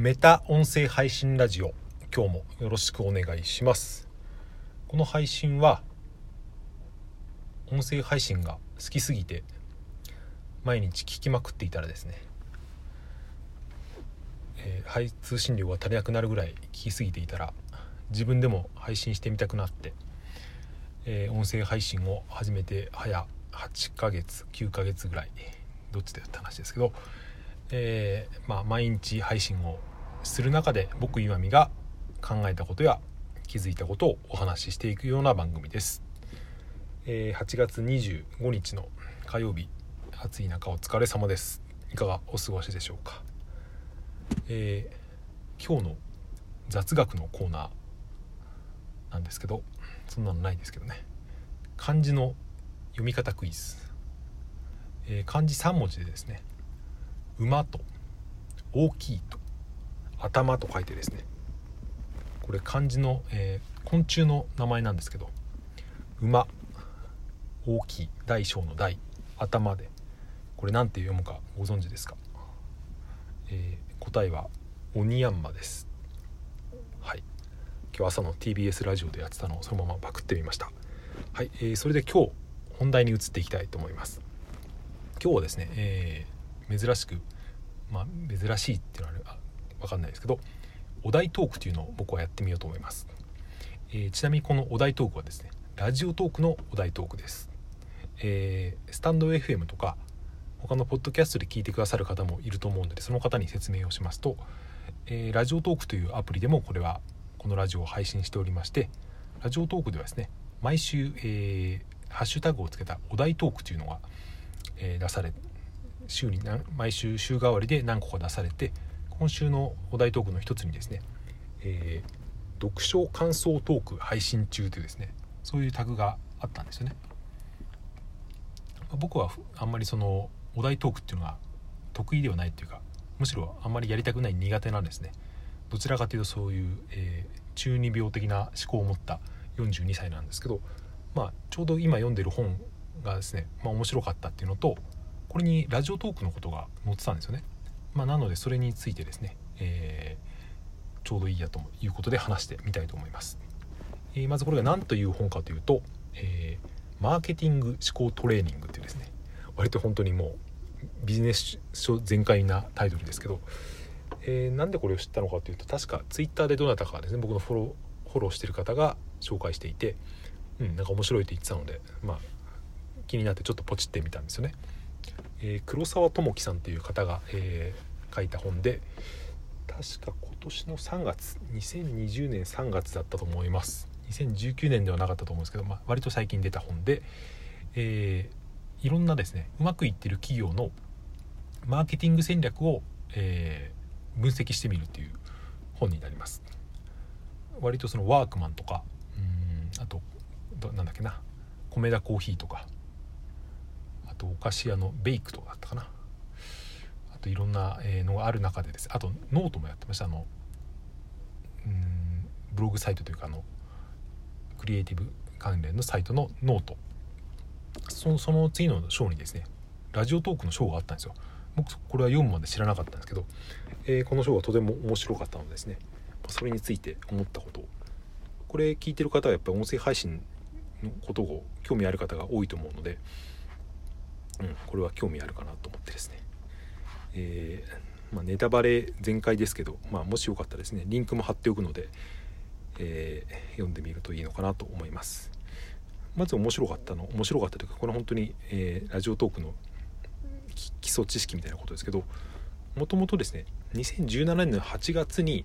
メタ音声配信ラジオ。今日もよろしくお願いします。この配信は音声配信が好きすぎて毎日聞きまくっていたらですね、えー、配通信量が足りなくなるぐらい聞きすぎていたら自分でも配信してみたくなって、えー、音声配信を始めて早8ヶ月9ヶ月ぐらいどっちでって話ですけど、えー、まあ、毎日配信をする中で僕岩見が考えたことや気づいたことをお話ししていくような番組です、えー、8月25日の火曜日暑い中お疲れ様です。いかがお過ごしでしょうか、えー、今日の雑学のコーナーなんですけどそんなのないですけどね。漢字の読み方クイズ、えー、漢字3文字でですね。馬と大きいと。頭と書いてですね。これ漢字の、えー、昆虫の名前なんですけど馬大きい大小の大頭で。これ何て読むかご存知ですか、えー、答えはオニヤンマです。はい。今日朝の TBS ラジオでやってたのをそのままパクってみました。はい、えー、それで今日本題に移っていきたいと思います。今日はですね、えー、珍しくまあ珍しいっていうのは分かんないですけどお題トークというのを僕はやってみようと思います、えー、ちなみにこのお題トークはですねラジオトークのお題トークです、えー、スタンド FM とか他のポッドキャストで聞いてくださる方もいると思うのでその方に説明をしますと、えー、ラジオトークというアプリでもこれはこのラジオを配信しておりましてラジオトークではですね毎週、えー、ハッシュタグをつけたお題トークというのが、えー、出され週に毎週週替わりで何個か出されて今週のお題トークの一つにですね、えー、読書感想トーク配信中というですねそういうタグがあったんですよね。僕はあんまりそのお題トークっていうのが得意ではないっていうかむしろあんまりやりたくない苦手なんですね。どちらかというとそういう、えー、中二病的な思考を持った42歳なんですけど、まあ、ちょうど今読んでる本がですね、まあ、面白かったっていうのとこれにラジオトークのことが載ってたんですよね。まあ、なのでそれについてですね、えー、ちょうどいいやということで話してみたいと思います。えー、まずこれが何という本かというと、えー、マーケティング思考トレーニングっていうですね割と本当にもうビジネス書全開なタイトルですけど、えー、なんでこれを知ったのかというと確かツイッターでどなたかですね僕のフォローフォローしてる方が紹介していて、うん、なんか面白いと言ってたのでまあ気になってちょっとポチってみたんですよね。えー、黒沢智樹さんっていう方が、えー、書いた本で確か今年の3月2020年3月だったと思います。2019年ではなかったと思うんですけど、まあ、割と最近出た本で、えー、いろんなですねうまくいってる企業のマーケティング戦略を、えー、分析してみるっていう本になります。割とそのワークマンとかうんあとなんだっけなコメダコーヒーとかとお菓子屋の BAKE とかだったかな。あといろんなのがある中でです。あとノートもやってました。あのうんブログサイトというかあのクリエイティブ関連のサイトの note。そのその次の章にですね Radiotalk の章があったんですよ。僕これは読むまで知らなかったんですけど、えー、この章がとても面白かったのでですねそれについて思ったことを。これ聞いてる方はやっぱり音声配信のことを興味ある方が多いと思うのでうん、これは興味あるかなと思ってですね、えー、まあ、ネタバレ全開ですけど、まあ、もしよかったらですねリンクも貼っておくので、えー、読んでみるといいのかなと思います。まず面白かったの面白かったというかこれは本当に、えー、ラジオトークの基礎知識みたいなことですけどもともとですね2017年の8月に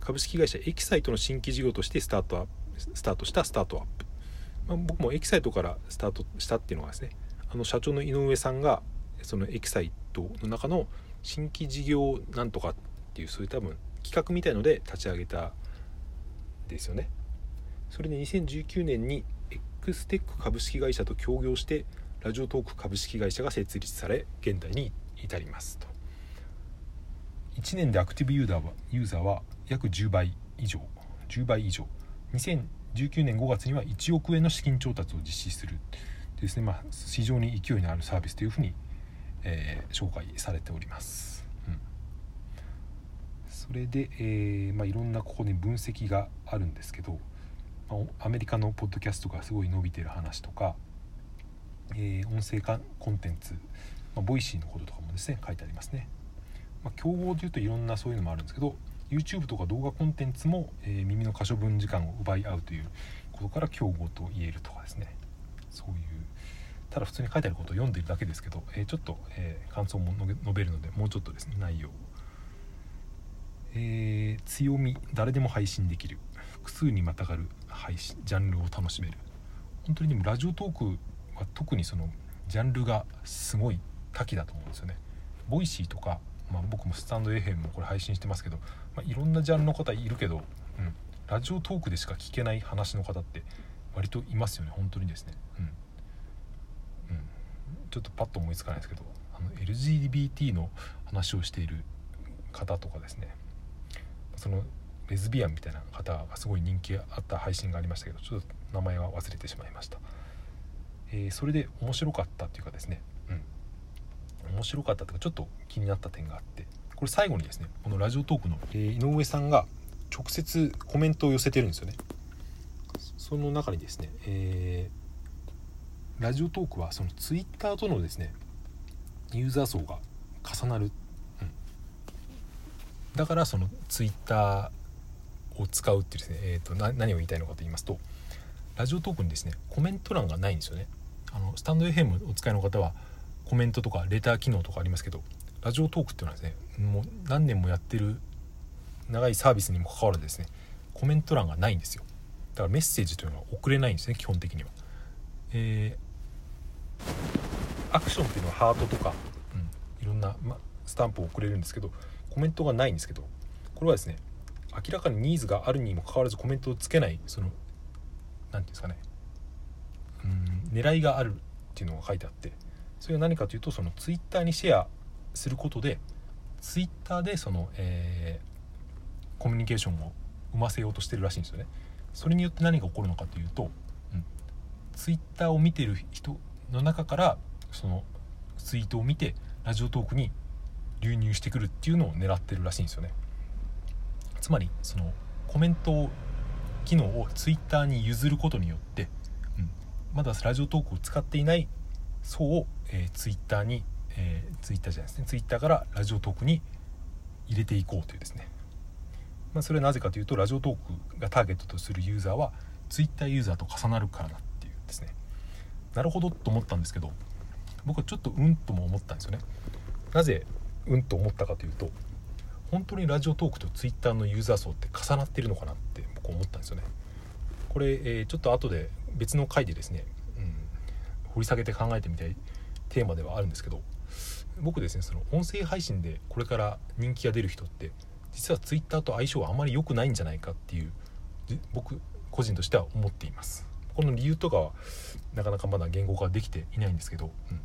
株式会社エキサイトの新規事業としてスタートアップスタートしたスタートアップ、まあ、僕もエキサイトからスタートしたっていうのがですねあの社長の井上さんがそのエキサイトの中の新規事業なんとかっていうそういう多分企画みたいので立ち上げたですよね。それで2019年に X テック株式会社と協業してラジオトーク株式会社が設立され現在に至りますと。1年でアクティブユーザーはユーザーは約10倍以上。10倍以上。2019年5月には1億円の資金調達を実施する。ですね、まあ、非常に勢いのあるサービスというふうに、えー、紹介されております。うん、それで、えーまあ、いろんなここに分析があるんですけど、まあ、アメリカのポッドキャストがすごい伸びてる話とか、えー、音声かコンテンツ、まあ、ボイシーのこととかもですね書いてありますね。まあ、競合でいうといろんなそういうのもあるんですけど YouTube とか動画コンテンツも、えー、耳の可処分時間を奪い合うということから競合と言えるとかですねそういうただ普通に書いてあることを読んでるだけですけど、えー、ちょっと、えー、感想も述べるのでもうちょっとですね内容えー、強み誰でも配信できる。複数にまたがる配信ジャンルを楽しめる。本当にでも Radiotalk は特にそのジャンルがすごい多岐だと思うんですよね。 Voicy とか、まあ、僕もスタンド FM もこれ配信してますけど、まあ、いろんなジャンルの方いるけど、うん、ラジオトークでしか聞けない話の方って割といますよね本当にですね。うん。ちょっとパッと思いつかないですけどあの LGBT の話をしている方とかですね。そのレズビアンみたいな方がすごい人気あった配信がありましたけどちょっと名前は忘れてしまいました、えー、それで面白かったっていうかですね。うん。面白かったというかちょっと気になった点があって。これ最後にですねこのラジオトークの、井上さんが直接コメントを寄せてるんですよね。その中にですね、えーラジオトークはそのツイッターとのですねユーザー層が重なる、うん、だからそのツイッターを使うってですね、えーと、何を言いたいのかと言いますとラジオトークにですねコメント欄がないんですよね。あのスタンド FM お使いの方はコメントとかレター機能とかありますけどラジオトークっていうのはですねもう何年もやってる長いサービスにもかかわらずですねコメント欄がないんですよ。だからメッセージというのは送れないんですね基本的には、えーアクションっていうのはハートとか、うん、いろんな、ま、スタンプを送れるんですけどコメントがないんですけどこれはですね明らかにニーズがあるにもかかわらずコメントをつけないその何て言うんですかねうん狙いがあるっていうのが書いてあってそれは何かというとそのツイッターにシェアすることでツイッターでその、えー、コミュニケーションを生ませようとしてるらしいんですよね。それによって何が起こるのかというと、うん、ツイッターを見てる人の中からそのツイートを見てラジオトークに流入してくるっていうのを狙ってるらしいんですよね。つまりそのコメント機能をツイッターに譲ることによって、うん、まだラジオトークを使っていない層を、えー、ツイッターに、えー、ツイッターじゃないですね。ツイッターからラジオトークに入れていこうというですね、まあ、それはなぜかというとラジオトークがターゲットとするユーザーはツイッターユーザーと重なるからだっていうですね。なるほどと思ったんですけど僕はちょっとうんとも思ったんですよね。なぜうんと思ったかというと本当にラジオトークとツイッターのユーザー層って重なってるのかなって僕思ったんですよね。これ、えー、ちょっと後で別の回でですね、うん、掘り下げて考えてみたいテーマではあるんですけど僕ですねその音声配信でこれから人気が出る人って実はツイッターと相性はあまり良くないんじゃないかっていう僕個人としては思っています。この理由とかはなかなかまだ言語化できていないんですけど、うん。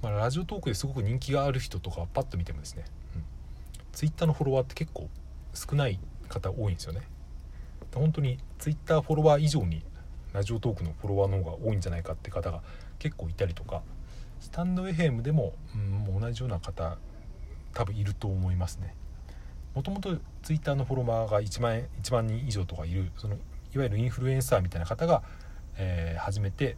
まあ、ラジオトークですごく人気がある人とかパッと見てもですね、うん、ツイッターのフォロワーって結構少ない方多いんですよね。本当にツイッターフォロワー以上にラジオトークのフォロワーの方が多いんじゃないかって方が結構いたりとかスタンド FM でも,、うん、もう同じような方多分いると思いますね。もともとツイッターのフォロワーが1万円1万人以上とかいるそのいわゆるインフルエンサーみたいな方がえー、始めて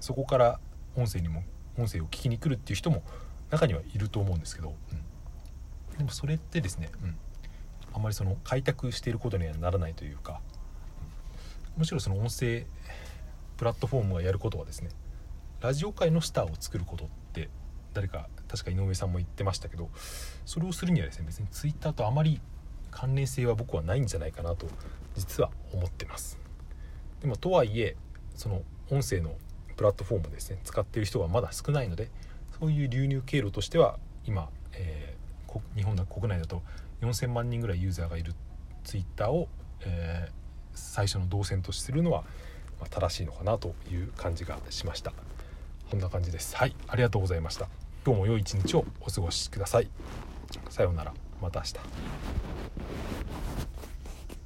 そこから音声にも音声を聞きに来るっていう人も中にはいると思うんですけど、うん、でもそれってですね、うん、あんまりその開拓していることにはならないというか、うん、むしろその音声プラットフォームがやることはですねラジオ界のスターを作ることって誰か確か井上さんも言ってましたけどそれをするにはですね別に Twitter とあまり関連性は僕はないんじゃないかなと実は思ってます。でもとはいえその音声のプラットフォームですね使っている人がまだ少ないのでそういう流入経路としては今、えー、日本の国内だと4,000万人ぐらいユーザーがいるツイッターを、えー、最初の動線としてするのは、ま、正しいのかなという感じがしました。こんな感じです。はいありがとうございました。今日も良い一日をお過ごしください。さようなら。また明日。